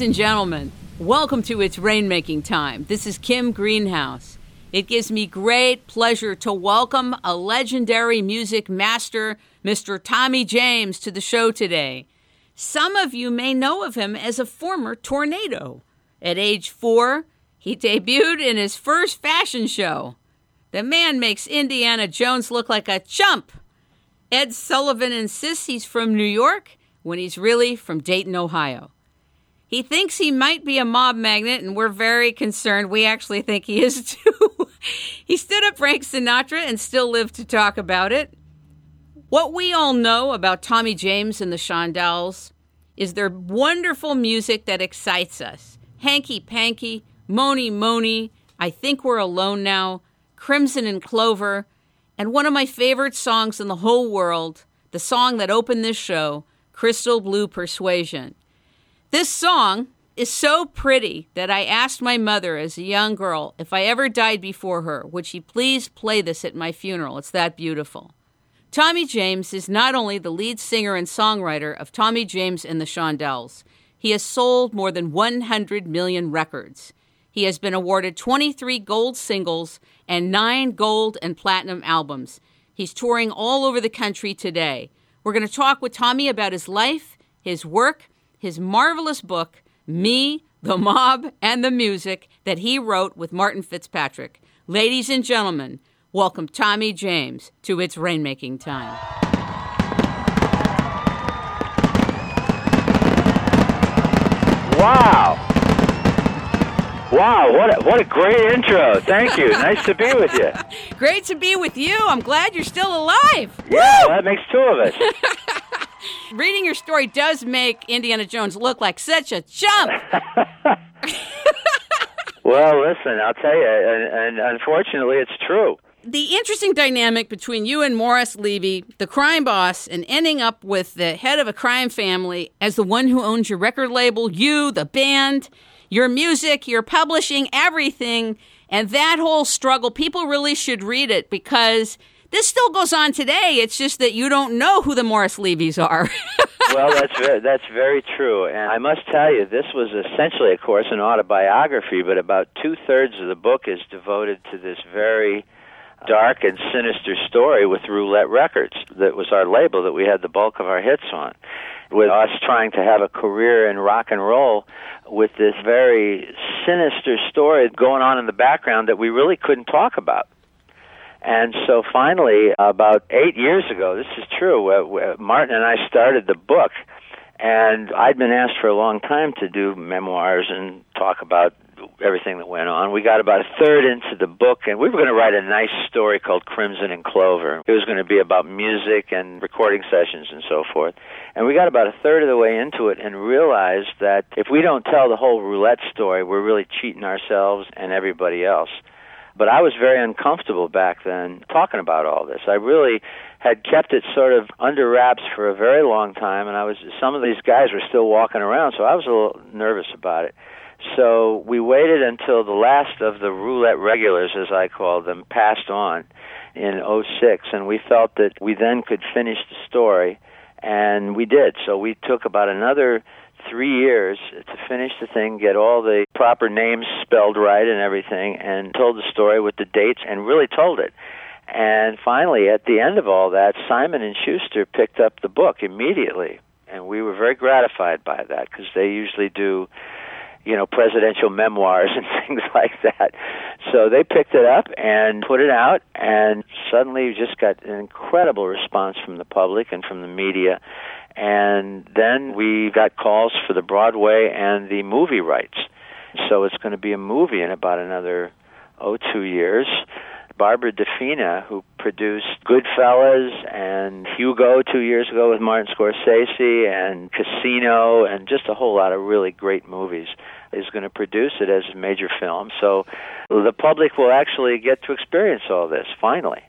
Ladies and gentlemen, welcome to It's Rainmaking Time. This is Kim Greenhouse. It gives me great pleasure to welcome a legendary music master, Mr. Tommy James, to the show today. Some of you may know of him as a former tornado. At age four, he debuted in his first fashion show. The man makes Indiana Jones look like a chump. Ed Sullivan insists he's from New York when he's really from Dayton, Ohio. He thinks he might be a mob magnet, and we're very concerned. We actually think he is too. he stood up Frank Sinatra and still lived to talk about it. What we all know about Tommy James and the Shondells is their wonderful music that excites us. Hanky Panky, Mony Mony, I Think We're Alone Now, Crimson and Clover, and one of my favorite songs in the whole world, the song that opened this show, Crystal Blue Persuasion. This song is so pretty that I asked my mother as a young girl if I ever died before her, would she please play this at my funeral? It's that beautiful. Tommy James is not only the lead singer and songwriter of Tommy James and the Shondells, he has sold more than 100 million records. He has been awarded 23 gold singles and 9 gold and platinum albums. He's touring all over the country today. We're going to talk with Tommy about his life, his work, his marvelous book, Me, the Mob, and the Music, that he wrote with Martin Fitzpatrick. Ladies and gentlemen, welcome Tommy James to It's Rainmaking Time. Wow. Wow, what a, what a great intro. Thank you. nice to be with you. Great to be with you. I'm glad you're still alive. Yeah, well, that makes two of us. Reading your story does make Indiana Jones look like such a chump. well, listen, I'll tell you, and, and unfortunately, it's true. the interesting dynamic between you and Morris Levy, the crime boss, and ending up with the head of a crime family as the one who owns your record label, you, the band, your music, your publishing, everything, and that whole struggle, people really should read it because this still goes on today. It's just that you don't know who the Morris Levys are. well, that's very, that's very true, and I must tell you, this was essentially, of course, an autobiography, but about two thirds of the book is devoted to this very dark and sinister story with Roulette Records. That was our label that we had the bulk of our hits on. With us trying to have a career in rock and roll with this very sinister story going on in the background that we really couldn't talk about. And so finally, about eight years ago, this is true, uh, Martin and I started the book, and I'd been asked for a long time to do memoirs and talk about everything that went on. We got about a third into the book, and we were going to write a nice story called Crimson and Clover. It was going to be about music and recording sessions and so forth. And we got about a third of the way into it and realized that if we don't tell the whole roulette story, we're really cheating ourselves and everybody else. But I was very uncomfortable back then talking about all this. I really had kept it sort of under wraps for a very long time, and I was some of these guys were still walking around, so I was a little nervous about it. So we waited until the last of the roulette regulars, as I called them, passed on in '06, and we felt that we then could finish the story, and we did. So we took about another three years to finish the thing, get all the proper names spelled right and everything, and told the story with the dates and really told it. And finally, at the end of all that, Simon and Schuster picked up the book immediately, and we were very gratified by that because they usually do you know, presidential memoirs and things like that. So they picked it up and put it out, and suddenly just got an incredible response from the public and from the media. And then we got calls for the Broadway and the movie rights. So it's going to be a movie in about another, oh, two years Barbara DeFina, who produced Goodfellas and Hugo two years ago with Martin Scorsese and Casino and just a whole lot of really great movies, is going to produce it as a major film. So the public will actually get to experience all this finally.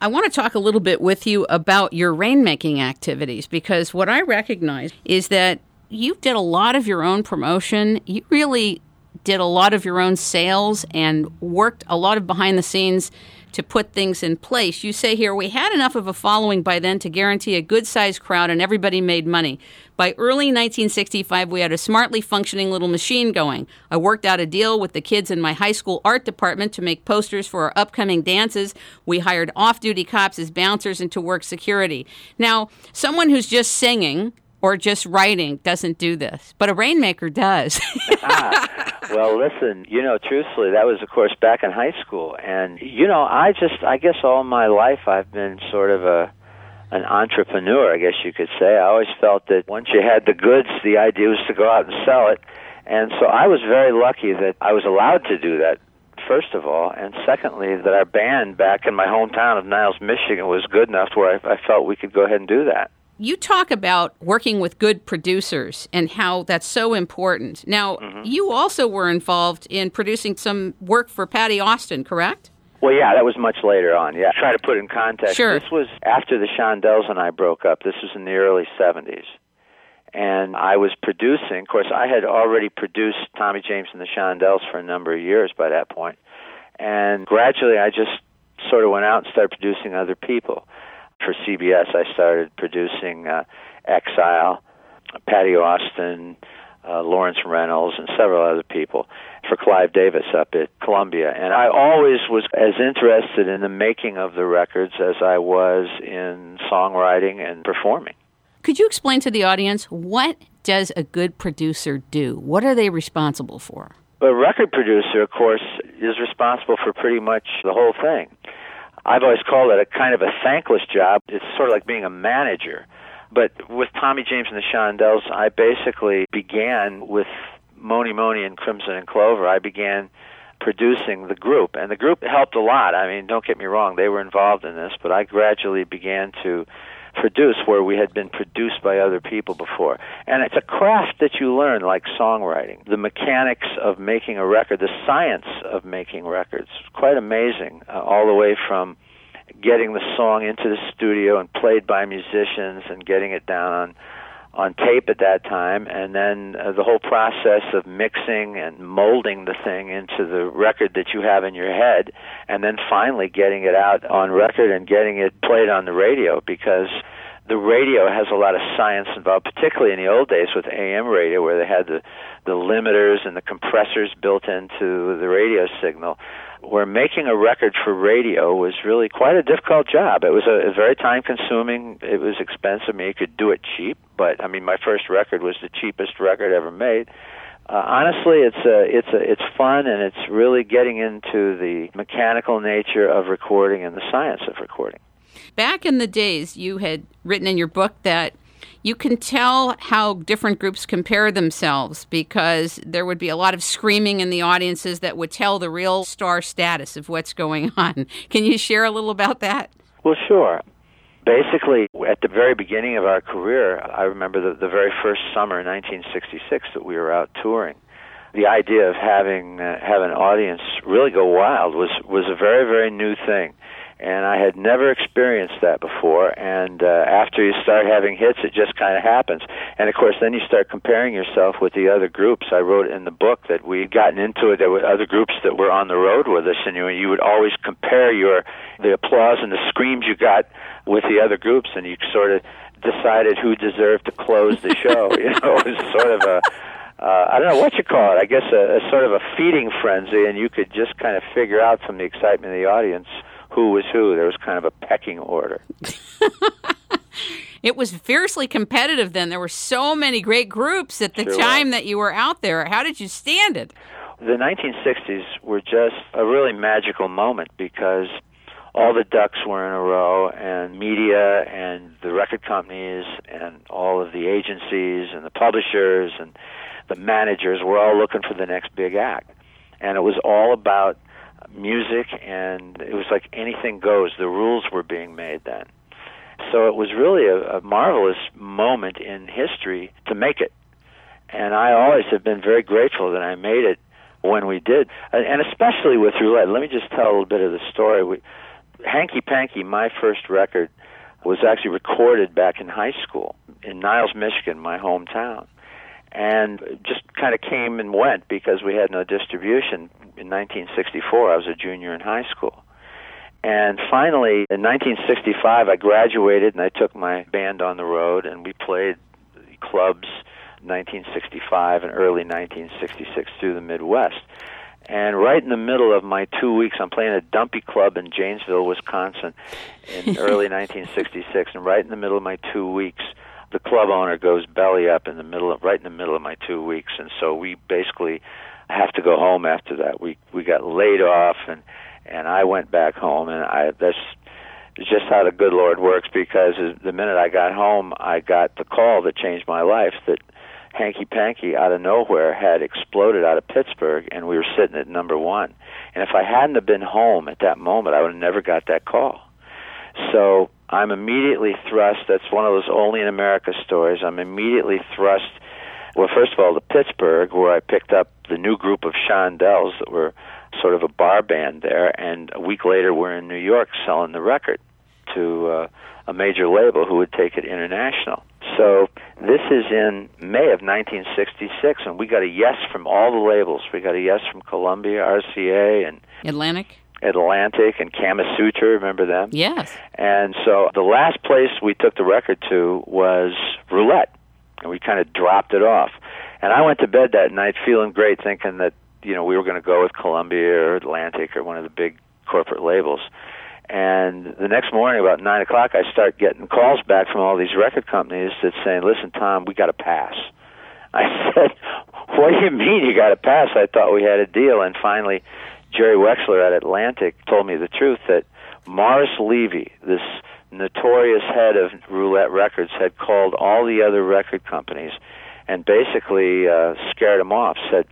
I want to talk a little bit with you about your rainmaking activities because what I recognize is that you did a lot of your own promotion. You really did a lot of your own sales and worked a lot of behind the scenes to put things in place. You say here, we had enough of a following by then to guarantee a good sized crowd and everybody made money. By early 1965, we had a smartly functioning little machine going. I worked out a deal with the kids in my high school art department to make posters for our upcoming dances. We hired off duty cops as bouncers and to work security. Now, someone who's just singing or just writing doesn't do this, but a rainmaker does. ah, well, listen, you know, truthfully, that was, of course, back in high school, and you know, I just, I guess, all my life I've been sort of a an entrepreneur, I guess you could say. I always felt that once you had the goods, the idea was to go out and sell it, and so I was very lucky that I was allowed to do that first of all, and secondly, that our band back in my hometown of Niles, Michigan, was good enough where I, I felt we could go ahead and do that you talk about working with good producers and how that's so important. Now, mm-hmm. you also were involved in producing some work for Patti Austin, correct? Well, yeah, that was much later on. Yeah, try to put it in context. Sure. This was after the Shondells and I broke up. This was in the early 70s. And I was producing. Of course, I had already produced Tommy James and the Shondells for a number of years by that point. And gradually, I just sort of went out and started producing other people for CBS, I started producing uh, Exile, Patti Austin, uh, Lawrence Reynolds, and several other people for Clive Davis up at Columbia. And I always was as interested in the making of the records as I was in songwriting and performing. Could you explain to the audience what does a good producer do? What are they responsible for? A record producer, of course, is responsible for pretty much the whole thing. I've always called it a kind of a thankless job. It's sort of like being a manager. But with Tommy James and the Shondells, I basically began with Mony Mony and Crimson and Clover. I began producing the group, and the group helped a lot. I mean, don't get me wrong; they were involved in this, but I gradually began to produce where we had been produced by other people before. And it's a craft that you learn, like songwriting. The mechanics of making a record, the science of making records, quite amazing. Uh, all the way from getting the song into the studio and played by musicians and getting it down on on tape at that time, and then uh, the whole process of mixing and molding the thing into the record that you have in your head, and then finally getting it out on record and getting it played on the radio because the radio has a lot of science involved, particularly in the old days with AM radio, where they had the the limiters and the compressors built into the radio signal where making a record for radio was really quite a difficult job. It was a, a very time consuming. It was expensive. I mean, you could do it cheap, but I mean, my first record was the cheapest record ever made. Uh, honestly, it's a, it's a, it's fun, and it's really getting into the mechanical nature of recording and the science of recording. Back in the days, you had written in your book that you can tell how different groups compare themselves because there would be a lot of screaming in the audiences that would tell the real star status of what's going on. Can you share a little about that? Well, sure. Basically, at the very beginning of our career, I remember the, the very first summer in 1966 that we were out touring. The idea of having uh, have an audience really go wild was was a very very new thing and I had never experienced that before. And uh, after you start having hits, it just kind of happens. And of course, then you start comparing yourself with the other groups. I wrote in the book that we'd gotten into it. There were other groups that were on the road with us, and you you would always compare your the applause and the screams you got with the other groups, and you sort of decided who deserved to close the show. you know, it was sort of a uh, I don't know what you call it. I guess a, a sort of a feeding frenzy, and you could just kind of figure out from the excitement of the audience who was who. There was kind of a pecking order. it was fiercely competitive then. There were so many great groups at the sure time was. that you were out there. How did you stand it? The 1960s were just a really magical moment because all the ducks were in a row, and media and the record companies and all of the agencies and the publishers and the managers were all looking for the next big act. And it was all about music, and it was like anything goes. The rules were being made then. So it was really a, a marvelous moment in history to make it. And I always have been very grateful that I made it when we did, and especially with roulette. Let me just tell a little bit of the story. We, Hanky Panky, my first record, was actually recorded back in high school in Niles, Michigan, my hometown. And just kind of came and went because we had no distribution. In 1964, I was a junior in high school. And finally, in 1965, I graduated and I took my band on the road and we played clubs 1965 and early 1966 through the Midwest. And right in the middle of my two weeks, I'm playing a dumpy club in Janesville, Wisconsin, in early 1966. And right in the middle of my two weeks, the club owner goes belly up in the middle of right in the middle of my two weeks, and so we basically have to go home after that. We we got laid off, and and I went back home, and I that's just how the good Lord works because the minute I got home, I got the call that changed my life that Hanky Panky out of nowhere had exploded out of Pittsburgh, and we were sitting at number one. And if I hadn't have been home at that moment, I would have never got that call. So I'm immediately thrust. That's one of those only in America stories. I'm immediately thrust. Well, first of all, to Pittsburgh, where I picked up the new group of Shondells that were sort of a bar band there, and a week later, we're in New York selling the record to uh, a major label who would take it international. So this is in May of 1966, and we got a yes from all the labels. We got a yes from Columbia, RCA, and Atlantic. Atlantic and Kamasutra, remember them? Yes. And so the last place we took the record to was Roulette, and we kind of dropped it off. And I went to bed that night feeling great, thinking that you know we were going to go with Columbia or Atlantic or one of the big corporate labels. And the next morning, about nine o'clock, I start getting calls back from all these record companies that saying, "Listen, Tom, we got to pass." I said, "What do you mean you got to pass?" I thought we had a deal, and finally, Jerry Wexler at Atlantic told me the truth that Morris Levy, this notorious head of Roulette Records, had called all the other record companies and basically uh, scared them off. Said,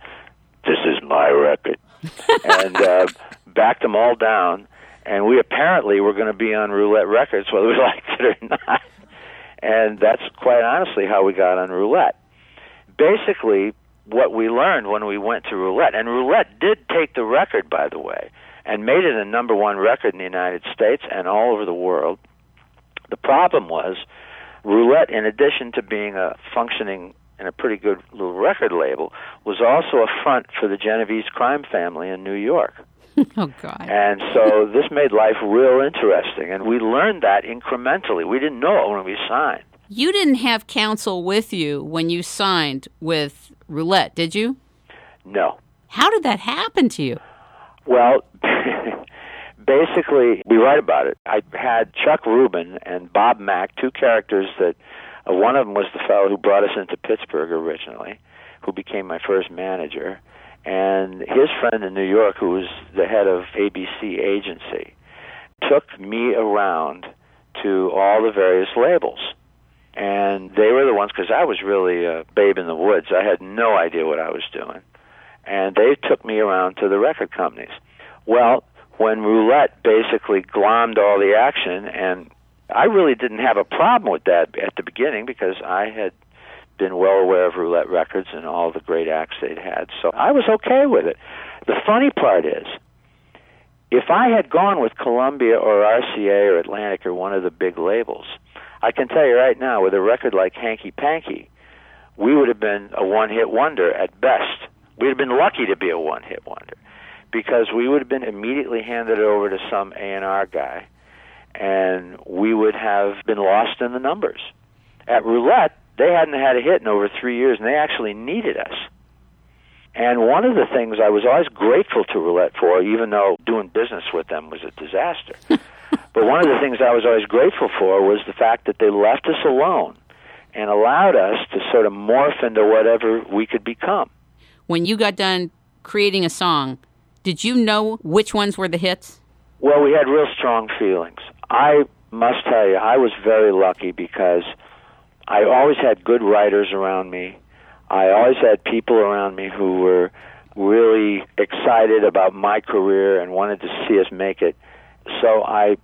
"This is my record," and uh, backed them all down and we apparently were going to be on Roulette Records, whether we liked it or not. And that's quite honestly how we got on Roulette. Basically, what we learned when we went to Roulette, and Roulette did take the record, by the way, and made it a number one record in the United States and all over the world. The problem was, Roulette, in addition to being a functioning and a pretty good little record label, was also a front for the Genovese crime family in New York. oh God! And so this made life real interesting, and we learned that incrementally. We didn't know it when we signed. You didn't have counsel with you when you signed with Roulette, did you? No. How did that happen to you? Well, basically, we write about it. I had Chuck Rubin and Bob Mack, two characters that uh, one of them was the fellow who brought us into Pittsburgh originally, who became my first manager and his friend in New York, who was the head of ABC agency, took me around to all the various labels. And they were the ones, because I was really a babe in the woods. I had no idea what I was doing. And they took me around to the record companies. Well, when Roulette basically glommed all the action, and I really didn't have a problem with that at the beginning because I had been well aware of Roulette Records and all the great acts they'd had. So I was okay with it. The funny part is, if I had gone with Columbia or RCA or Atlantic or one of the big labels, I can tell you right now, with a record like Hanky Panky, we would have been a one hit wonder at best. We'd have been lucky to be a one hit wonder because we would have been immediately handed over to some A&R guy and we would have been lost in the numbers. At Roulette, they hadn't had a hit in over three years, and they actually needed us. And one of the things I was always grateful to Roulette for, even though doing business with them was a disaster, but one of the things I was always grateful for was the fact that they left us alone and allowed us to sort of morph into whatever we could become. When you got done creating a song, did you know which ones were the hits? Well, we had real strong feelings. I must tell you, I was very lucky because I always had good writers around me. I always had people around me who were really excited about my career and wanted to see us make it. So I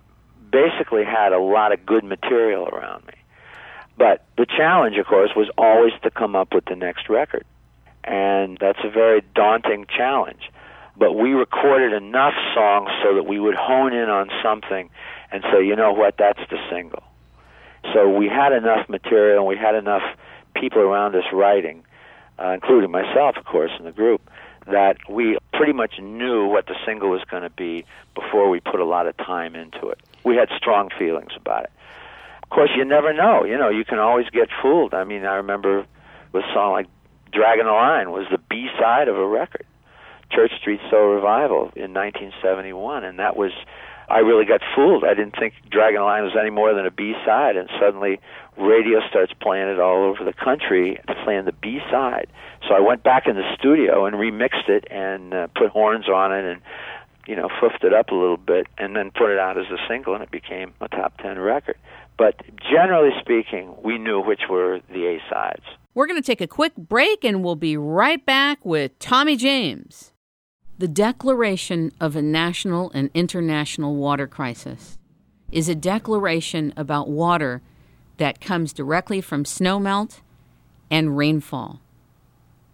basically had a lot of good material around me. But the challenge, of course, was always to come up with the next record. And that's a very daunting challenge. But we recorded enough songs so that we would hone in on something and say, you know what, that's the single. So we had enough material and we had enough people around us writing, uh, including myself, of course, in the group, that we pretty much knew what the single was going to be before we put a lot of time into it. We had strong feelings about it. Of course, you never know. You know, you can always get fooled. I mean, I remember with a song like Dragging the Line was the B side of a record, Church Street Soul Revival in 1971, and that was I really got fooled. I didn't think the Line was any more than a B side, and suddenly radio starts playing it all over the country, playing the B side. So I went back in the studio and remixed it and uh, put horns on it and you know foofed it up a little bit, and then put it out as a single, and it became a top ten record. But generally speaking, we knew which were the A sides. We're going to take a quick break and we'll be right back with Tommy James. The declaration of a national and international water crisis is a declaration about water that comes directly from snowmelt and rainfall.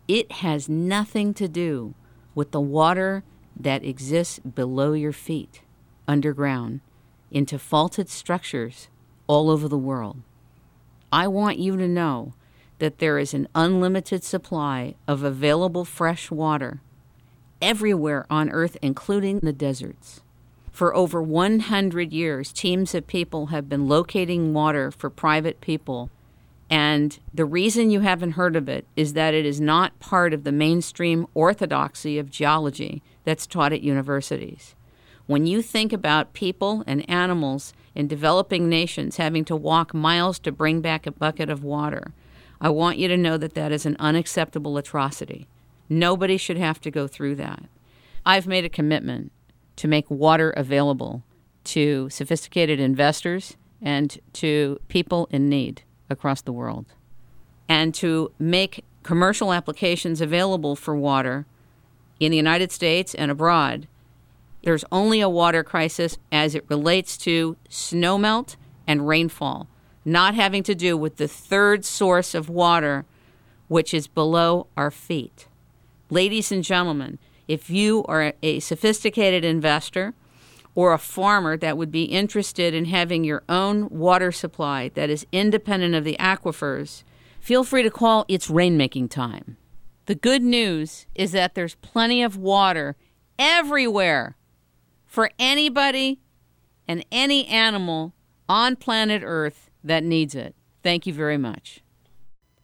It has nothing to do with the water that exists below your feet, underground, into faulted structures all over the world. I want you to know that there is an unlimited supply of available fresh water everywhere on Earth, including the deserts. For over 100 years, teams of people have been locating water for private people. And the reason you haven't heard of it is that it is not part of the mainstream orthodoxy of geology that's taught at universities. When you think about people and animals in developing nations having to walk miles to bring back a bucket of water, I want you to know that that is an unacceptable atrocity. Nobody should have to go through that. I've made a commitment to make water available to sophisticated investors and to people in need across the world, and to make commercial applications available for water in the United States and abroad. There's only a water crisis as it relates to snowmelt and rainfall not having to do with the third source of water, which is below our feet. Ladies and gentlemen, if you are a sophisticated investor or a farmer that would be interested in having your own water supply that is independent of the aquifers, feel free to call It's Rainmaking Time. The good news is that there's plenty of water everywhere for anybody and any animal on planet Earth that needs it. Thank you very much.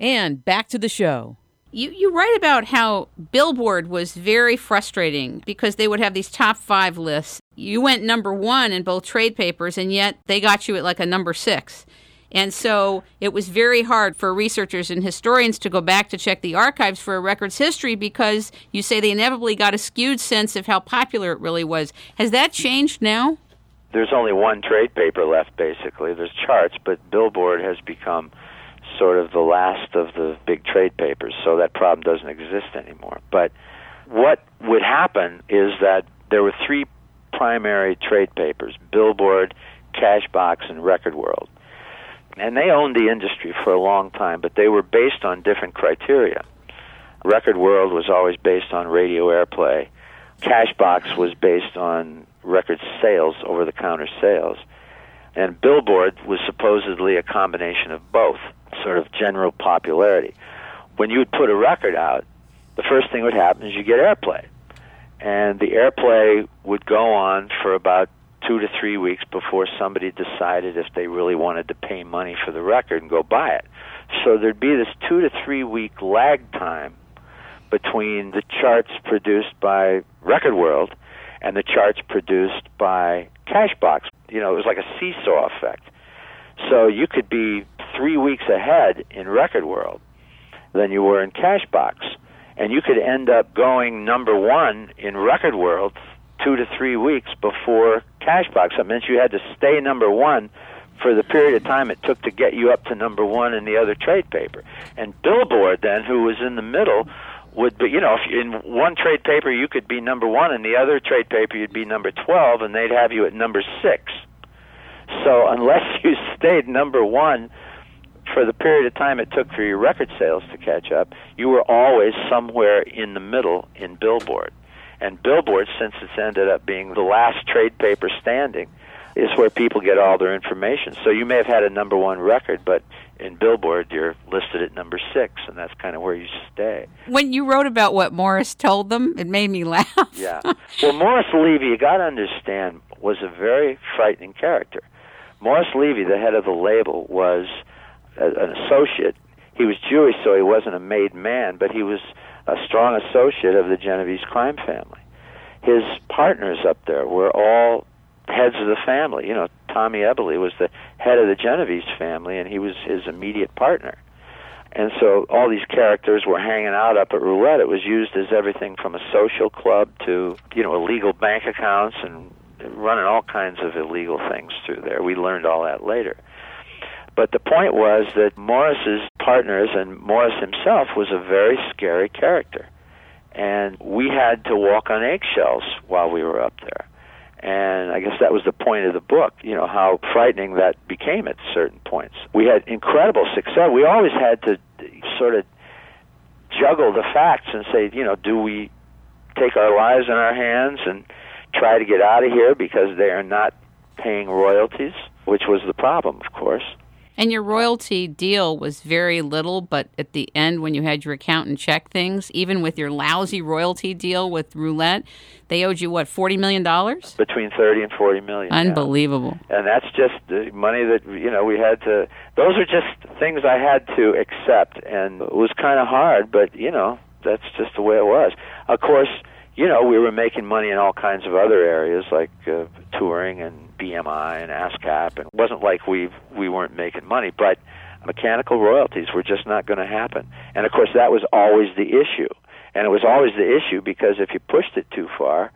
And back to the show. You, you write about how Billboard was very frustrating because they would have these top five lists. You went number one in both trade papers, and yet they got you at like a number six. And so it was very hard for researchers and historians to go back to check the archives for a record's history because you say they inevitably got a skewed sense of how popular it really was. Has that changed now? there's only one trade paper left basically. There's charts, but Billboard has become sort of the last of the big trade papers, so that problem doesn't exist anymore. But what would happen is that there were three primary trade papers Billboard, Cashbox, and Record World. And they owned the industry for a long time, but they were based on different criteria. Record World was always based on radio airplay. Cashbox was based on record sales, over the counter sales. And Billboard was supposedly a combination of both, sort of general popularity. When you would put a record out, the first thing would happen is you get airplay. And the airplay would go on for about two to three weeks before somebody decided if they really wanted to pay money for the record and go buy it. So there'd be this two to three week lag time between the charts produced by Record World and the charts produced by Cashbox. You know, it was like a seesaw effect. So you could be three weeks ahead in Record World than you were in Cashbox. And you could end up going number one in Record World two to three weeks before Cashbox. That meant you had to stay number one for the period of time it took to get you up to number one in the other trade paper. And Billboard, then, who was in the middle, would be, you know, if in one trade paper you could be number one, in the other trade paper you'd be number 12, and they'd have you at number six. So unless you stayed number one for the period of time it took for your record sales to catch up, you were always somewhere in the middle in Billboard. And Billboard, since it's ended up being the last trade paper standing, is where people get all their information. So you may have had a number one record, but in Billboard you're listed at number six, and that's kind of where you stay. When you wrote about what Morris told them, it made me laugh. Yeah. Well, Morris Levy, you got to understand, was a very frightening character. Morris Levy, the head of the label, was a, an associate. He was Jewish, so he wasn't a made man, but he was a strong associate of the Genovese crime family. His partners up there were all heads of the family. You know, Tommy Eboli was the head of the Genovese family, and he was his immediate partner. And so all these characters were hanging out up at Roulette. It was used as everything from a social club to, you know, illegal bank accounts and running all kinds of illegal things through there. We learned all that later. But the point was that Morris's partners and Morris himself was a very scary character. And we had to walk on eggshells while we were up there. And I guess that was the point of the book, you know, how frightening that became at certain points. We had incredible success. We always had to sort of juggle the facts and say, you know, do we take our lives in our hands and try to get out of here because they are not paying royalties, which was the problem, of course. And your royalty deal was very little, but at the end, when you had your accountant check things, even with your lousy royalty deal with Roulette, they owed you what forty million dollars? Between thirty and forty million. Unbelievable. Yeah. And that's just the money that you know we had to. Those are just things I had to accept, and it was kind of hard, but you know that's just the way it was. Of course, you know we were making money in all kinds of other areas like uh, touring and BMI and ASCAP, and it wasn't like we we weren't making money, but mechanical royalties were just not going to happen. And of course, that was always the issue, and it was always the issue because if you pushed it too far,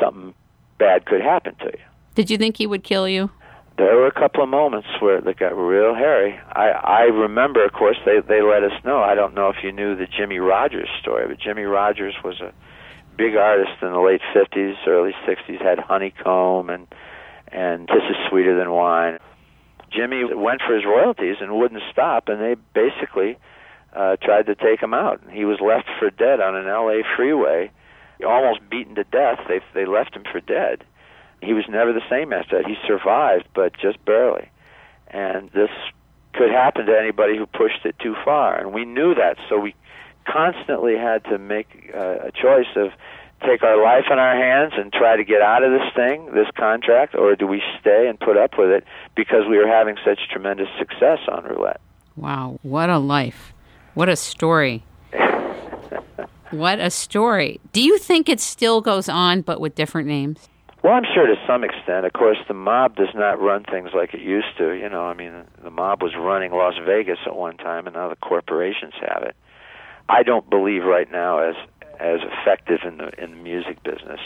something bad could happen to you. Did you think he would kill you? There were a couple of moments where it got real hairy. I I remember, of course, they they let us know. I don't know if you knew the Jimmie Rodgers story, but Jimmie Rodgers was a big artist in the late 50s, early 60s, had Honeycomb and and Kisses Sweeter Than Wine. Jimmy went for his royalties and wouldn't stop, and they basically uh, tried to take him out. He was left for dead on an LA freeway, almost beaten to death. They they left him for dead. He was never the same after that. He survived, but just barely. And this could happen to anybody who pushed it too far, and we knew that. So we constantly had to make uh, a choice of take our life in our hands and try to get out of this thing, this contract, or do we stay and put up with it because we are having such tremendous success on roulette? Wow, what a life. What a story. what a story. Do you think it still goes on but with different names? Well, I'm sure to some extent. Of course, the mob does not run things like it used to. You know, I mean, the mob was running Las Vegas at one time, and now the corporations have it. I don't believe right now as as effective in the in the music business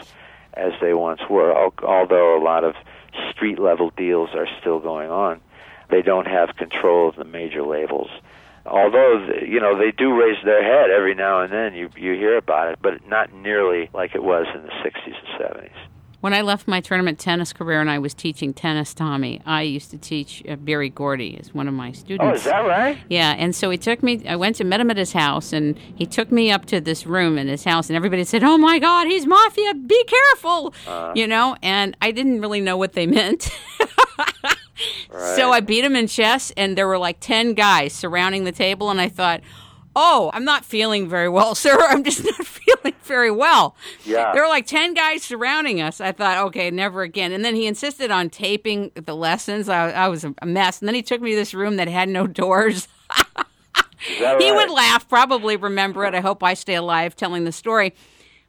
as they once were. Although a lot of street level deals are still going on, they don't have control of the major labels. Although you know they do raise their head every now and then, you you hear about it, but not nearly like it was in the '60s and '70s. When I left my tournament tennis career and I was teaching tennis, Tommy, I used to teach uh, Berry Gordy as one of my students. Oh, is that right? Yeah, and so he took me. I went to met him at his house, and he took me up to this room in his house, and everybody said, "Oh my God, he's mafia! Be careful!" Uh, you know, and I didn't really know what they meant. right. So I beat him in chess, and there were like ten guys surrounding the table, and I thought oh, I'm not feeling very well, sir. I'm just not feeling very well. Yeah. There were like 10 guys surrounding us. I thought, okay, never again. And then he insisted on taping the lessons. I, I was a mess. And then he took me to this room that had no doors. right? He would laugh, probably remember it. I hope I stay alive telling the story.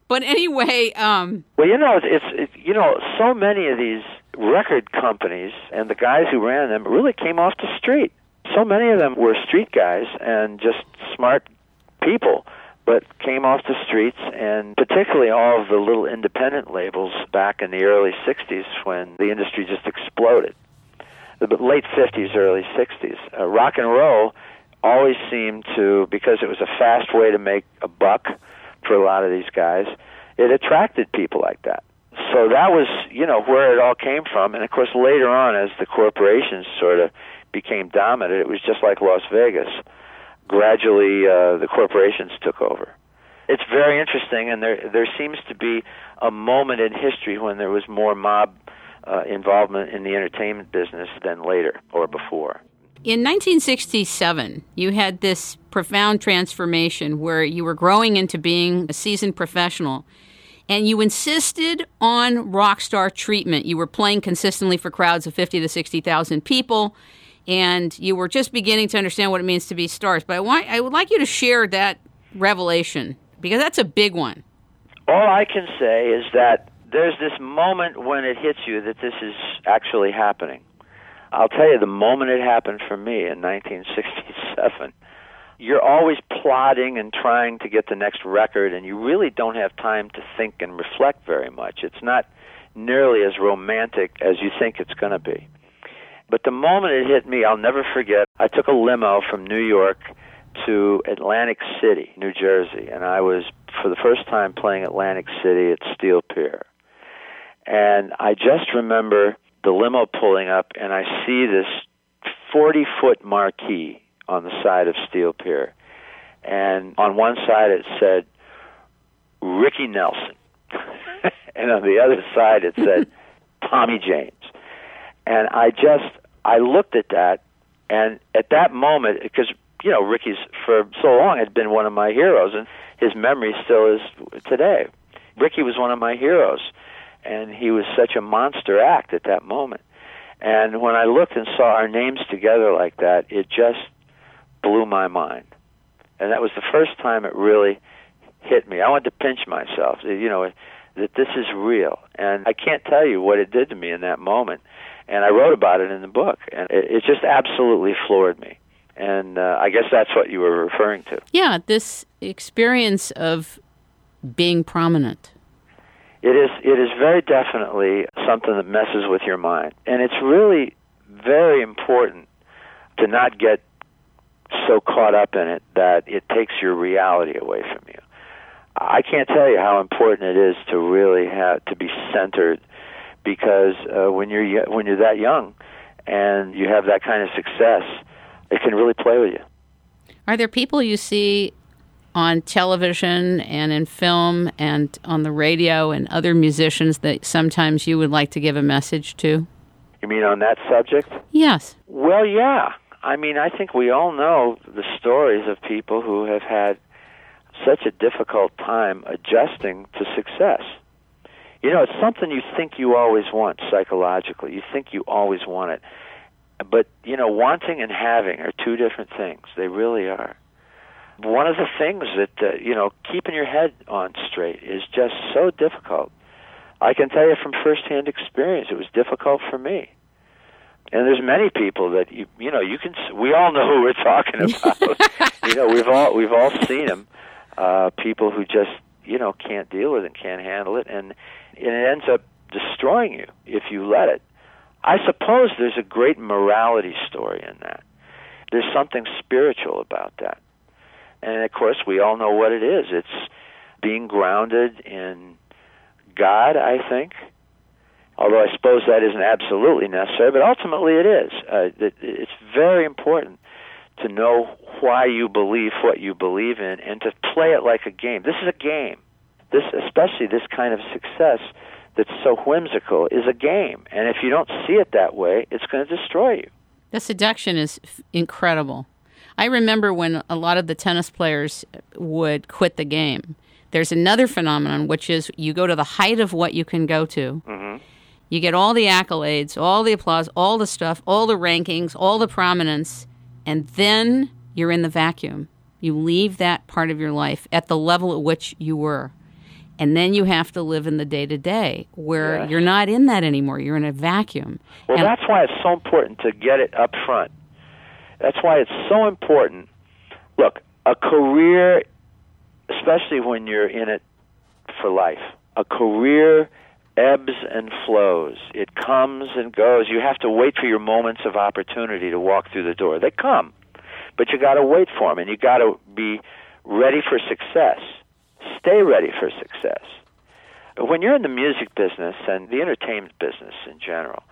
But anyway, um, well, you know, it's, it's you know, so many of these record companies and the guys who ran them really came off the street so many of them were street guys and just smart people but came off the streets and particularly all of the little independent labels back in the early 60s when the industry just exploded the late 50s early 60s uh, rock and roll always seemed to because it was a fast way to make a buck for a lot of these guys, it attracted people like that. So that was, you know, where it all came from. And of course, later on, as the corporations sort of became dominant, it was just like Las Vegas. Gradually, uh, the corporations took over. It's very interesting, and there there seems to be a moment in history when there was more mob uh, involvement in the entertainment business than later or before. In 1967, you had this profound transformation where you were growing into being a seasoned professional and you insisted on rock star treatment. You were playing consistently for crowds of 50 to 60,000 people and you were just beginning to understand what it means to be stars. But I want I would like you to share that revelation because that's a big one. All I can say is that there's this moment when it hits you that this is actually happening. I'll tell you the moment it happened for me in 1967. You're always plotting and trying to get the next record, and you really don't have time to think and reflect very much. It's not nearly as romantic as you think it's going to be. But the moment it hit me, I'll never forget. I took a limo from New York to Atlantic City, New Jersey, and I was for the first time playing Atlantic City at Steel Pier. And I just remember the limo pulling up, and I see this 40 foot marquee on the side of Steel Pier. And on one side it said Ricky Nelson, and on the other side it said Tommy James. And I just, I looked at that, and at that moment, because you know Ricky's for so long had been one of my heroes, and his memory still is today. Ricky was one of my heroes, and he was such a monster act at that moment. And when I looked and saw our names together like that, it just blew my mind. And that was the first time it really hit me. I wanted to pinch myself, you know, that this is real. And I can't tell you what it did to me in that moment. And I wrote about it in the book, and it, it just absolutely floored me and uh, I guess that's what you were referring to. Yeah, this experience of being prominent. It is. It is very definitely something that messes with your mind, and it's really very important to not get so caught up in it that it takes your reality away from you. I can't tell you how important it is to really have to be centered, because uh, when you're when you're that young and you have that kind of success it can really play with you. Are there people you see on television and in film and on the radio and other musicians that sometimes you would like to give a message to? You mean on that subject? Yes. Well, yeah. I mean, I think we all know the stories of people who have had such a difficult time adjusting to success. You know, it's something you think you always want psychologically. You think you always want it but you know, wanting and having are two different things. They really are. One of the things that uh, you know, keeping your head on straight is just so difficult. I can tell you from firsthand experience, it was difficult for me. And there's many people that you you know you can we all know who we're talking about. you know we've all we've all seen them. Uh, people who just you know can't deal with it, and can't handle it, and, and it ends up destroying you if you let it. I suppose there's a great morality story in that. There's something spiritual about that. And of course, we all know what it is. It's being grounded in God, I think. Although I suppose that isn't absolutely necessary, but ultimately it is. Uh, it's very important to know why you believe what you believe in and to play it like a game. This is a game. This, especially this kind of success, that's so whimsical is a game. And if you don't see it that way, it's going to destroy you. The seduction is f- incredible. I remember when a lot of the tennis players would quit the game. There's another phenomenon, which is you go to the height of what you can go to. Mm-hmm. You get all the accolades, all the applause, all the stuff, all the rankings, all the prominence, and then you're in the vacuum. You leave that part of your life at the level at which you were and then you have to live in the day to day where yes. you're not in that anymore. You're in a vacuum. Well, and that's why it's so important to get it up front. That's why it's so important. Look, a career, especially when you're in it for life, a career ebbs and flows. It comes and goes. You have to wait for your moments of opportunity to walk through the door. They come, but you got to wait for them, and you got to be ready for success stay ready for success. When you're in the music business and the entertainment business in general,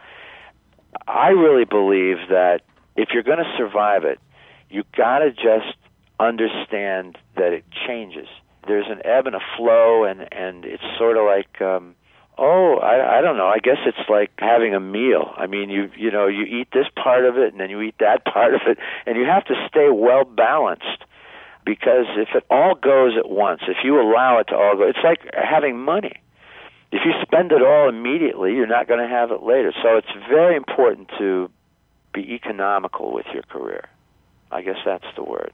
I really believe that if you're going to survive it, you got to just understand that it changes. There's an ebb and a flow, and and it's sort of like, um, oh, I I don't know. I guess it's like having a meal. I mean, you you know, you eat this part of it, and then you eat that part of it, and you have to stay well balanced. Because if it all goes at once, if you allow it to all go, it's like having money if you spend it all immediately, you're not going to have it later. So it's very important to be economical with your career. I guess that's the word.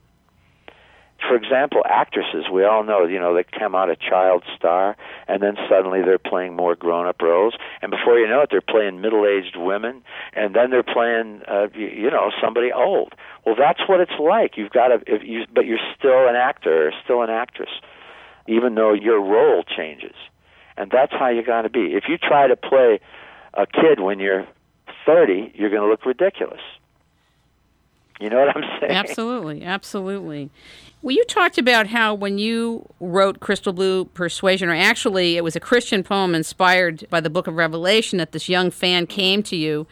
For example, actresses, we all know, you know, they come out a child star and then suddenly they're playing more grown-up roles and before you know it they're playing middle-aged women and then they're playing uh you know, somebody old. Well, that's what it's like. You've got to if you but you're still an actor or still an actress even though your role changes and that's how you got to be. If you try to play a kid when you're 30, you're going to look ridiculous. You know what I'm saying? Absolutely, absolutely. Well, you talked about how when you wrote Crystal Blue Persuasion, or actually it was a Christian poem inspired by the book of Revelation, that this young fan came to you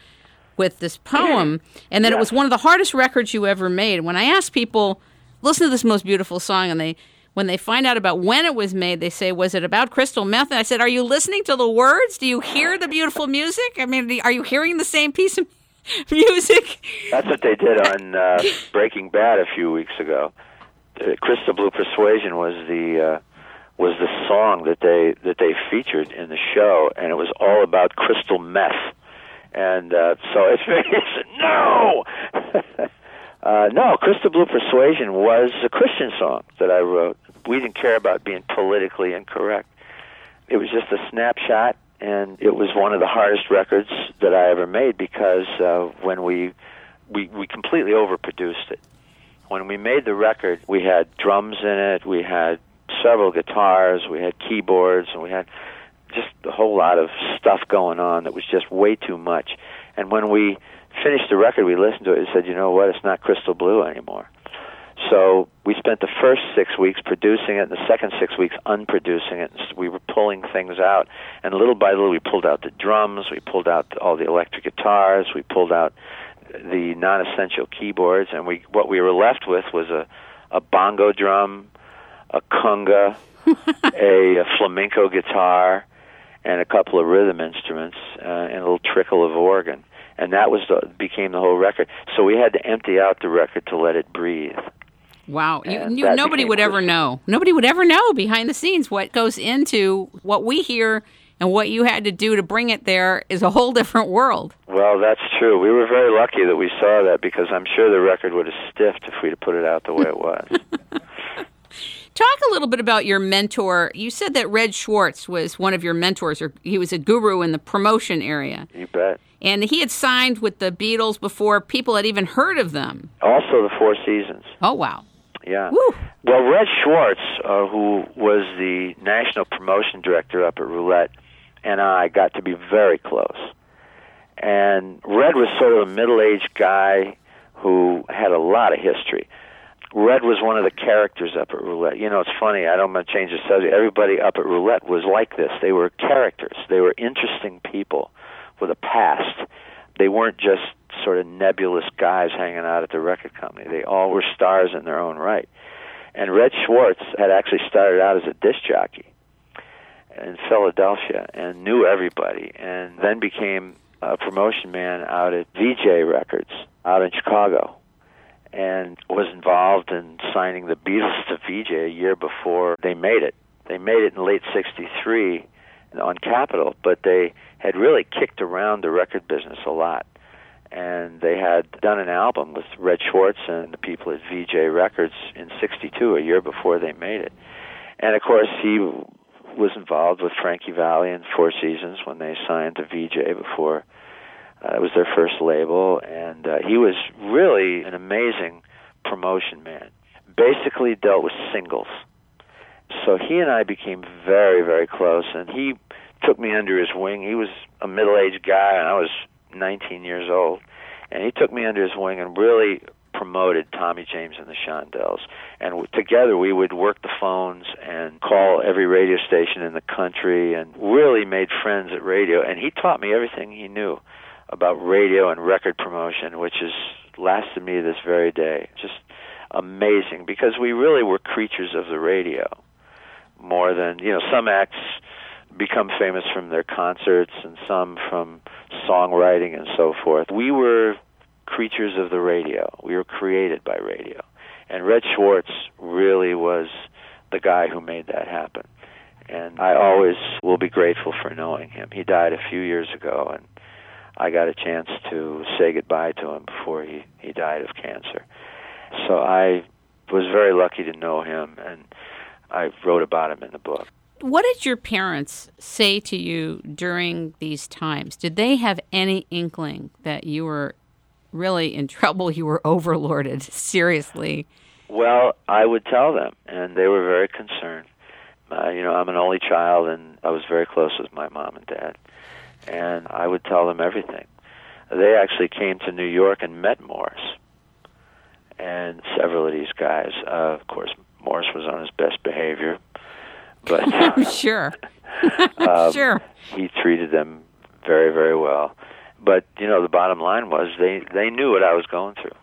with this poem, and that it was one of the hardest records you ever made. When I ask people, listen to this most beautiful song, and they when they find out about when it was made, they say, "Was it about crystal meth?" And I said, "Are you listening to the words? Do you hear the beautiful music? I mean, are you hearing the same piece of music?" That's what they did on uh, Breaking Bad a few weeks ago. Uh, crystal Blue Persuasion was the uh, was the song that they that they featured in the show, and it was all about crystal meth. And uh, so it's very no. Uh, no, Crystal Blue Persuasion was a Christian song that I wrote. We didn't care about being politically incorrect. It was just a snapshot, and it was one of the hardest records that I ever made because uh, when we, we we completely overproduced it. When we made the record, we had drums in it, we had several guitars, we had keyboards, and we had just a whole lot of stuff going on that was just way too much. And when we finished the record, we listened to it and said, you know what, it's not crystal blue anymore. So we spent the first six weeks producing it, and the second six weeks unproducing it. We were pulling things out, and little by little, we pulled out the drums, we pulled out all the electric guitars, we pulled out the non-essential keyboards, and we what we were left with was a a bongo drum, a conga, a, a flamenco guitar, and a couple of rhythm instruments, uh, and a little trickle of organ and that was the, became the whole record. So we had to empty out the record to let it breathe. Wow, you, you, nobody would ever know. Nobody would ever know behind the scenes what goes into what we hear and what you had to do to bring it there is a whole different world. Well, that's true. We were very lucky that we saw that because I'm sure the record would have stiffed if we'd have put it out the way it was. Talk a little bit about your mentor. You said that Red Schwartz was one of your mentors, or he was a guru in the promotion area. You bet. And he had signed with the Beatles before people had even heard of them. Also, the Four Seasons. Oh, wow. Yeah. Woo. Well, Red Schwartz, uh, who was the national promotion director up at Roulette, and I got to be very close. And Red was sort of a middle aged guy who had a lot of history. Red was one of the characters up at Roulette. You know, it's funny. I don't want to change the subject. Everybody up at Roulette was like this. They were characters. They were interesting people with a past. They weren't just sort of nebulous guys hanging out at the record company. They all were stars in their own right. And Red Schwartz had actually started out as a disc jockey in Philadelphia and knew everybody, and then became a promotion man out at Vee-Jay Records out in Chicago and was involved in signing the Beatles to Vee-Jay a year before they made it. They made it in late 63 on Capitol, but they had really kicked around the record business a lot. And they had done an album with Red Schwartz and the people at Vee-Jay Records in 62, a year before they made it. And of course, he was involved with Frankie Valli and Four Seasons when they signed to Vee-Jay before uh, it was their first label, and uh, he was really an amazing promotion man. Basically, dealt with singles. So he and I became very, very close, and he took me under his wing. He was a middle-aged guy, and I was 19 years old, and he took me under his wing and really promoted Tommy James and the Shondells, and w- together we would work the phones and call every radio station in the country, and really made friends at radio. And he taught me everything he knew about radio and record promotion, which has lasted me this very day. Just amazing because we really were creatures of the radio more than you know some acts become famous from their concerts and some from songwriting and so forth. We were creatures of the radio. We were created by radio. And Red Schwartz really was the guy who made that happen. And I always will be grateful for knowing him. He died a few years ago and I got a chance to say goodbye to him before he, he died of cancer. So I was very lucky to know him and I wrote about him in the book. What did your parents say to you during these times? Did they have any inkling that you were really in trouble? You were overlorded, seriously? Well, I would tell them, and they were very concerned. Uh, you know, I'm an only child, and I was very close with my mom and dad, and I would tell them everything. They actually came to New York and met Morris, and several of these guys. Uh, of course, Morris was on his best behavior, but I'm sure. um, sure. he treated them very, very well. But you know, the bottom line was they they knew what I was going through.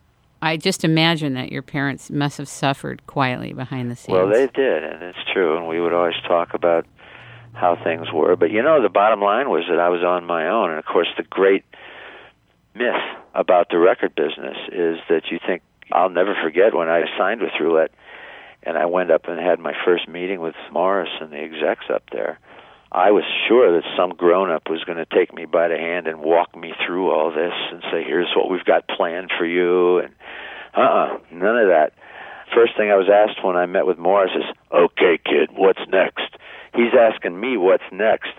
I just imagine that your parents must have suffered quietly behind the scenes. Well, they did, and it's true. And we would always talk about how things were. But you know, the bottom line was that I was on my own. And of course, the great myth about the record business is that you think I'll never forget when I signed with Roulette, and I went up and had my first meeting with Morris and the execs up there. I was sure that some grown up was going to take me by the hand and walk me through all this and say, "Here's what we've got planned for you." And uh-uh, none of that. First thing I was asked when I met with Morris is, "Okay, kid, what's next?" Asking me what's next,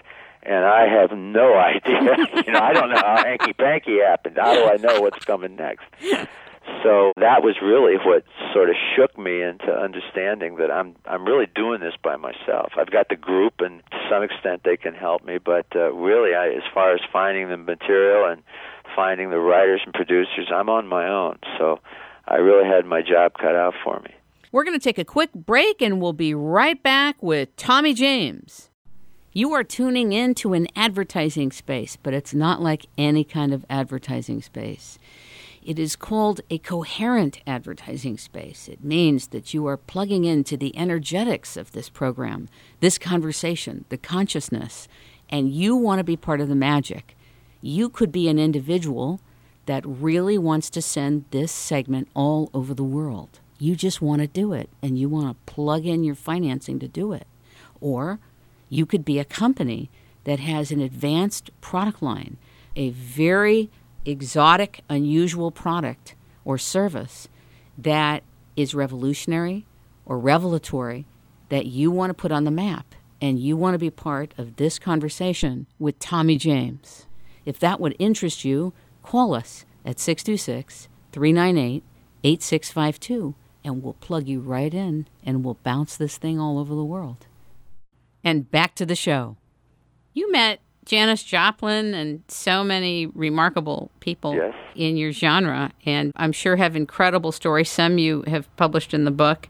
and I have no idea. you know, I don't know how hanky panky happened. How do I know what's coming next? So that was really what sort of shook me into understanding that I'm I'm really doing this by myself. I've got the group, and to some extent they can help me, but uh, really, I, as far as finding the material and finding the writers and producers, I'm on my own. So I really had my job cut out for me. We're going to take a quick break and we'll be right back with Tommy James. You are tuning in to an advertising space, but it's not like any kind of advertising space. It is called a coherent advertising space. It means that you are plugging into the energetics of this program, this conversation, the consciousness, and you want to be part of the magic. You could be an individual that really wants to send this segment all over the world. You just want to do it and you want to plug in your financing to do it. Or you could be a company that has an advanced product line, a very exotic, unusual product or service that is revolutionary or revelatory that you want to put on the map and you want to be part of this conversation with Tommy James. If that would interest you, call us at 626 398 8652 and we'll plug you right in and we'll bounce this thing all over the world. And back to the show. You met Janis Joplin and so many remarkable people Yes. in your genre, and I'm sure have incredible stories. Some you have published in the book.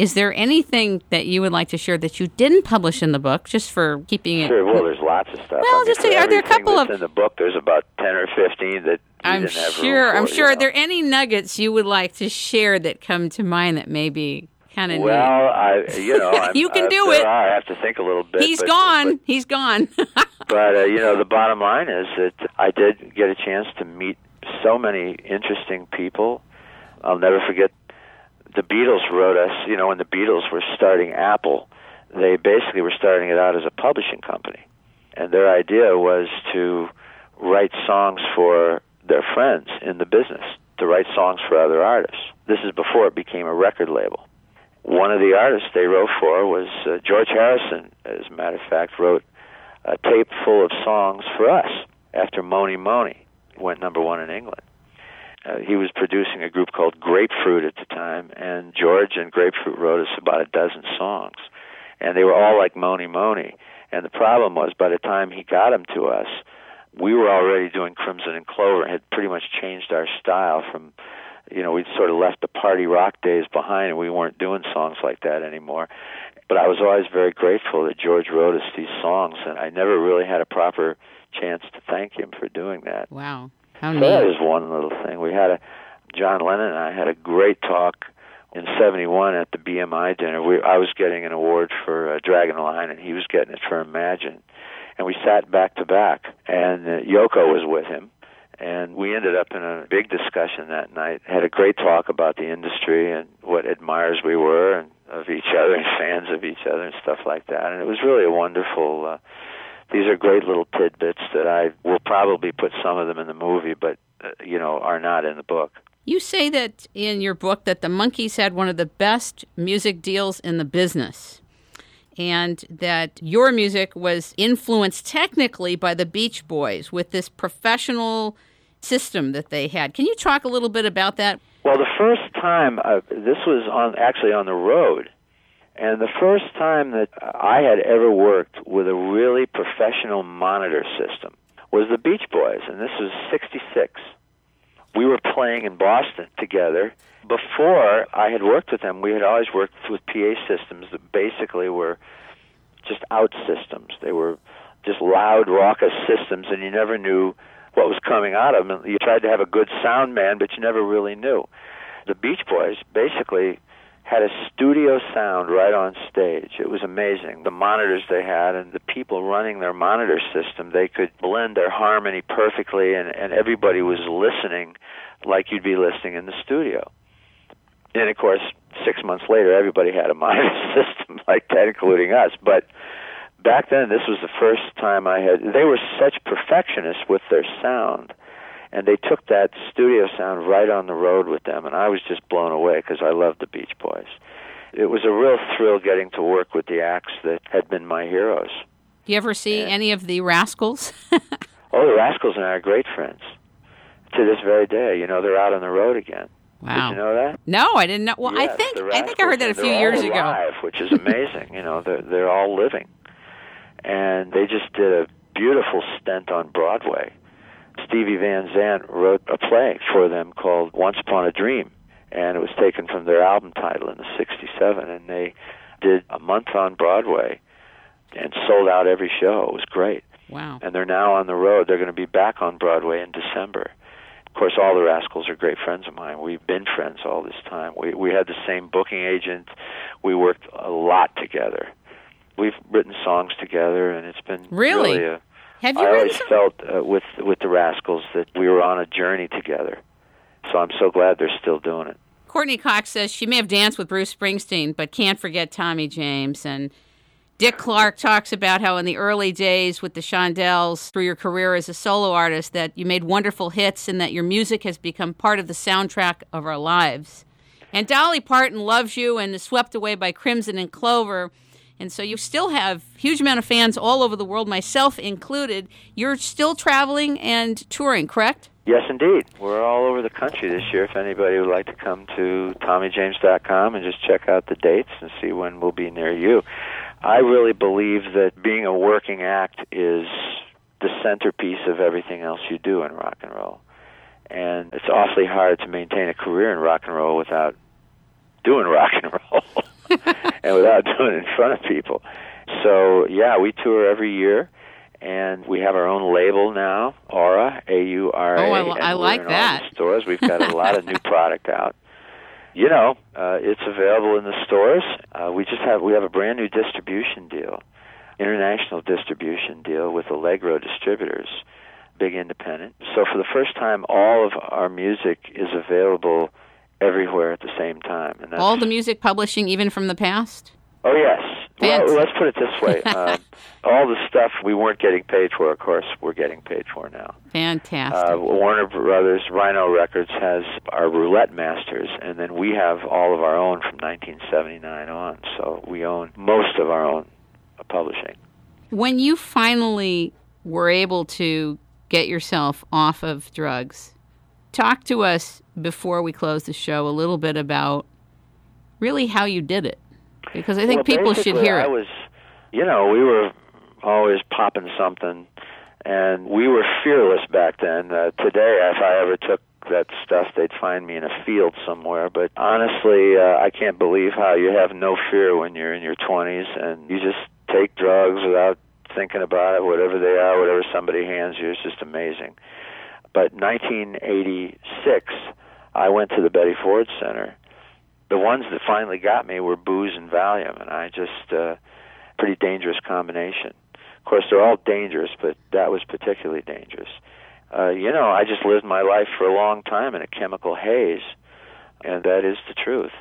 Is there anything that you would like to share that you didn't publish in the book, just for keeping it? Sure. Well, there's lots of stuff. Well, I mean, just for are there a couple of- in the book? There's about ten or fifteen that you I'm didn't have room sure. I'm for, you sure. Are there any nuggets you would like to share that come to mind that maybe kind of Well, I you know I'm, You can uh, do it. Are, I have to think a little bit. He's but- gone. He's gone. But, but uh, you know, the bottom line is that I did get a chance to meet so many interesting people. I'll never forget the Beatles wrote us. You know, when the Beatles were starting Apple, they basically were starting it out as a publishing company, and their idea was to write songs for their friends in the business, to write songs for other artists. This is before it became a record label. One of the artists they wrote for was uh, George Harrison, as a matter of fact, wrote a tape full of songs for us after Mony Mony went number one in England. Uh, he was producing a group called Grapefruit at the time, and George and Grapefruit wrote us about a dozen songs, and they were all like Mony Mony. And the problem was, by the time he got them to us, we were already doing Crimson and Clover and had pretty much changed our style from you know, we'd sort of left the party rock days behind and we weren't doing songs like that anymore. But I was always very grateful that George wrote us these songs, and I never really had a proper chance to thank him for doing that. Wow. How So neat. is one little thing. We had a John Lennon and I had a great talk in '71 at the BMI dinner. We I was getting an award for uh, Dragon Line, and he was getting it for Imagine, and we sat back to back, and uh, Yoko was with him, and we ended up in a big discussion that night. Had a great talk about the industry and what admirers we were and of each other and fans of each other and stuff like that. And it was really a wonderful. Uh, these are great little tidbits that I will probably put some of them in the movie, but uh, you know are not in the book. You say that in your book that the Monkees had one of the best music deals in the business. And that your music was influenced technically by the Beach Boys with this professional system that they had. Can you talk a little bit about that? Well, the first time uh, this was on actually on the road, and the first time that I had ever worked with a really professional monitor system was the Beach Boys, and this was '66. We were playing in Boston together. Before I had worked with them, we had always worked with PA systems that basically were just out systems. They were just loud, raucous systems, and you never knew what was coming out of them. You tried to have a good sound man, but you never really knew. The Beach Boys basically had a studio sound right on stage. It was amazing. The monitors they had and the people running their monitor system, they could blend their harmony perfectly, and, and everybody was listening like you'd be listening in the studio. And of course, six months later, everybody had a monitor system like that, including us. But back then, this was the first time I had. They were such perfectionists with their sound, and they took that studio sound right on the road with them, and I was just blown away because I loved the Beach Boys. It was a real thrill getting to work with the acts that had been my heroes. Do you ever see any of the Rascals? Oh, the Rascals and I are great friends to this very day. You know, they're out on the road again. wow. Did you know that? No, I didn't know. Well, I think I think I heard that a few years all ago. alive, which is amazing. you know, they're they're all living, and they just did a beautiful stint on Broadway. Stevie Van Zandt wrote a play for them called Once Upon a Dream, and it was taken from their album title in the '67, and they did a month on Broadway and sold out every show. It was great Wow. and they're now on the road. They're going to be back on Broadway in December. Of course, all the Rascals are great friends of mine. We've been friends all this time. We we had the same booking agent. We worked a lot together. We've written songs together, and it's been Really? a, Have you I always some? felt uh, with with the Rascals that we were on a journey together. So I'm so glad they're still doing it. Courteney Cox says she may have danced with Bruce Springsteen, but can't forget Tommy James. And Dick Clark talks about how in the early days with the Shondells, through your career as a solo artist, that you made wonderful hits and that your music has become part of the soundtrack of our lives. And Dolly Parton loves you and is swept away by Crimson and Clover. And so you still have huge amount of fans all over the world, myself included. You're still traveling and touring, correct? Yes, indeed. We're all over the country this year. If anybody would like to come to TommyJames.com and just check out the dates and see when we'll be near you. I really believe that being a working act is the centerpiece of everything else you do in rock and roll. And it's awfully hard to maintain a career in rock and roll without doing rock and roll and without doing it in front of people. So, yeah, we tour every year and we have our own label now, Aura, A U R A. Oh, I and I we're like in that. All the stores. We've got a lot of new product out. You know, uh, it's available in the stores. Uh, we just have we have a brand new distribution deal, international distribution deal with Allegro Distributors, big independent. So for the first time, all of our music is available everywhere at the same time. And All the music publishing, even from the past? Oh yes. Well, let's put it this way: uh, all the stuff we weren't getting paid for, of course, we're getting paid for now. Fantastic. Uh, Warner Brothers, Rhino Records has our Roulette Masters, and then we have all of our own from 1979 on. So we own most of our own uh, publishing. when you finally were able to get yourself off of drugs, talk to us before we close the show a little bit about really how you did it. Because I think well, people should hear I it. was, you know, we were always popping something, and we were fearless back then. Uh, today, if I ever took that stuff, they'd find me in a field somewhere. But honestly, uh, I can't believe how you have no fear when you're in your 20s and you just take drugs without thinking about it, whatever they are, whatever somebody hands you. It's just amazing. But 1986, I went to the Betty Ford Center. The ones that finally got me were booze and Valium, and I just uh, pretty dangerous combination. Of course, they're all dangerous, but that was particularly dangerous. Uh, you know, I just lived my life for a long time in a chemical haze, and that is the truth.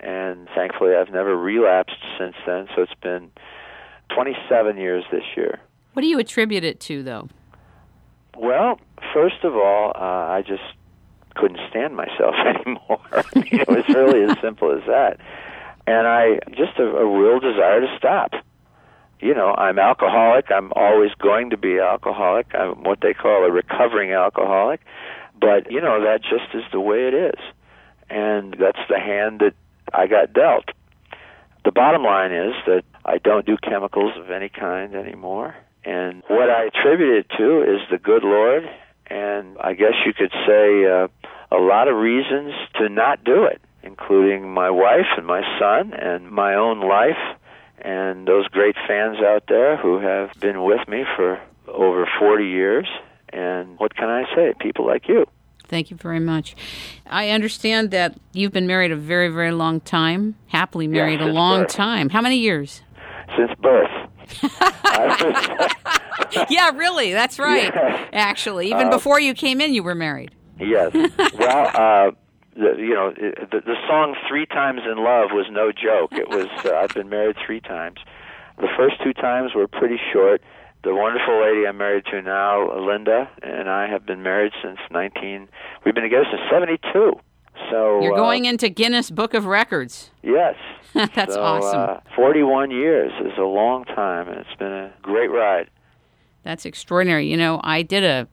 And thankfully, I've never relapsed since then. So it's been 27 years this year. What do you attribute it to, though? Well, first of all, uh, I just couldn't stand myself anymore. it was really as simple as that. And I just a, a real desire to stop. You know, I'm alcoholic. I'm always going to be alcoholic. I'm what they call a recovering alcoholic. But, you know, that just is the way it is. And that's the hand that I got dealt. The bottom line is that I don't do chemicals of any kind anymore. And what I attribute it to is the good Lord, and I guess you could say uh, a lot of reasons to not do it, including my wife and my son and my own life, and those great fans out there who have been with me for over 40 years. And what can I say? People like you. Thank you very much. I understand that you've been married a very, very long time, happily married a long birth. time. How many years? Since birth. Yeah, really. That's right. Yes. Actually, even Uh, before you came in, you were married. Yes. Well, uh, the, you know, the, the song Three Times in Love was no joke. It was, uh, I've been married three times. The first two times were pretty short. The wonderful lady I'm married to now, Linda, and I have been married since 19, we've been together since 72. So, You're uh, going into Guinness Book of Records. yes. That's so, awesome. Uh, 41 years is a long time, and it's been a great ride. That's extraordinary. You know, I did a,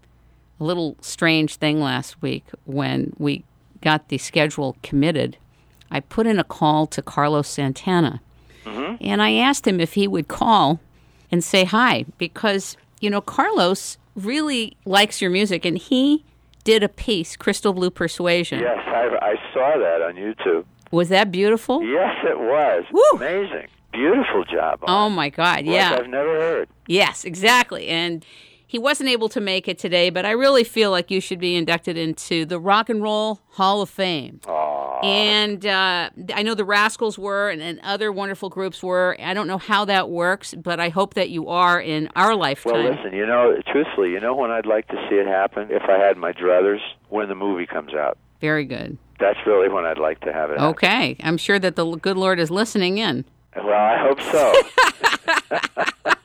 a little strange thing last week when we got the schedule committed. I put in a call to Carlos Santana, and I asked him if he would call and say hi because, you know, Carlos really likes your music, and he did a piece, Crystal Blue Persuasion. Yes, I, I saw that on YouTube. Was that beautiful? Yes, it was. Woo! Amazing. Beautiful job. on Oh my God! Like Yeah. I've never heard. Yes, exactly. And he wasn't able to make it today, but I really feel like you should be inducted into the Rock and Roll Hall of Fame. And uh, I know the Rascals were, and, and other wonderful groups were. I don't know how that works, but I hope that you are in our lifetime. Well, listen, you know, truthfully, you know when I'd like to see it happen? If I had my druthers, when the movie comes out. Very good. That's really when I'd like to have it happen. Okay. I'm sure that the good Lord is listening in. Well, I hope so.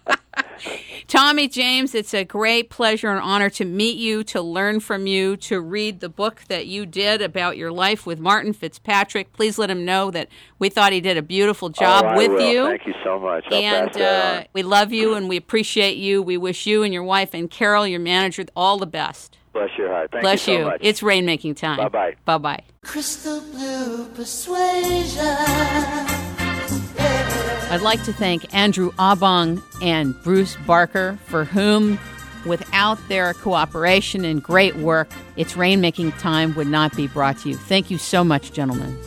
Tommy James, it's a great pleasure and honor to meet you, to learn from you, to read the book that you did about your life with Martin Fitzpatrick. Please let him know that we thought he did a beautiful job Oh, I with will. you. Thank you so much. I'll and uh, we love you and we appreciate you. We wish you and your wife and Carol, your manager, all the best. Bless your heart. Thank Bless you so you. much. It's rainmaking time. Bye-bye. Bye bye. Crystal blue persuasion. I'd like to thank Andrew Abong and Bruce Barker, for whom, without their cooperation and great work, It's Rainmaking Time would not be brought to you. Thank you so much, gentlemen.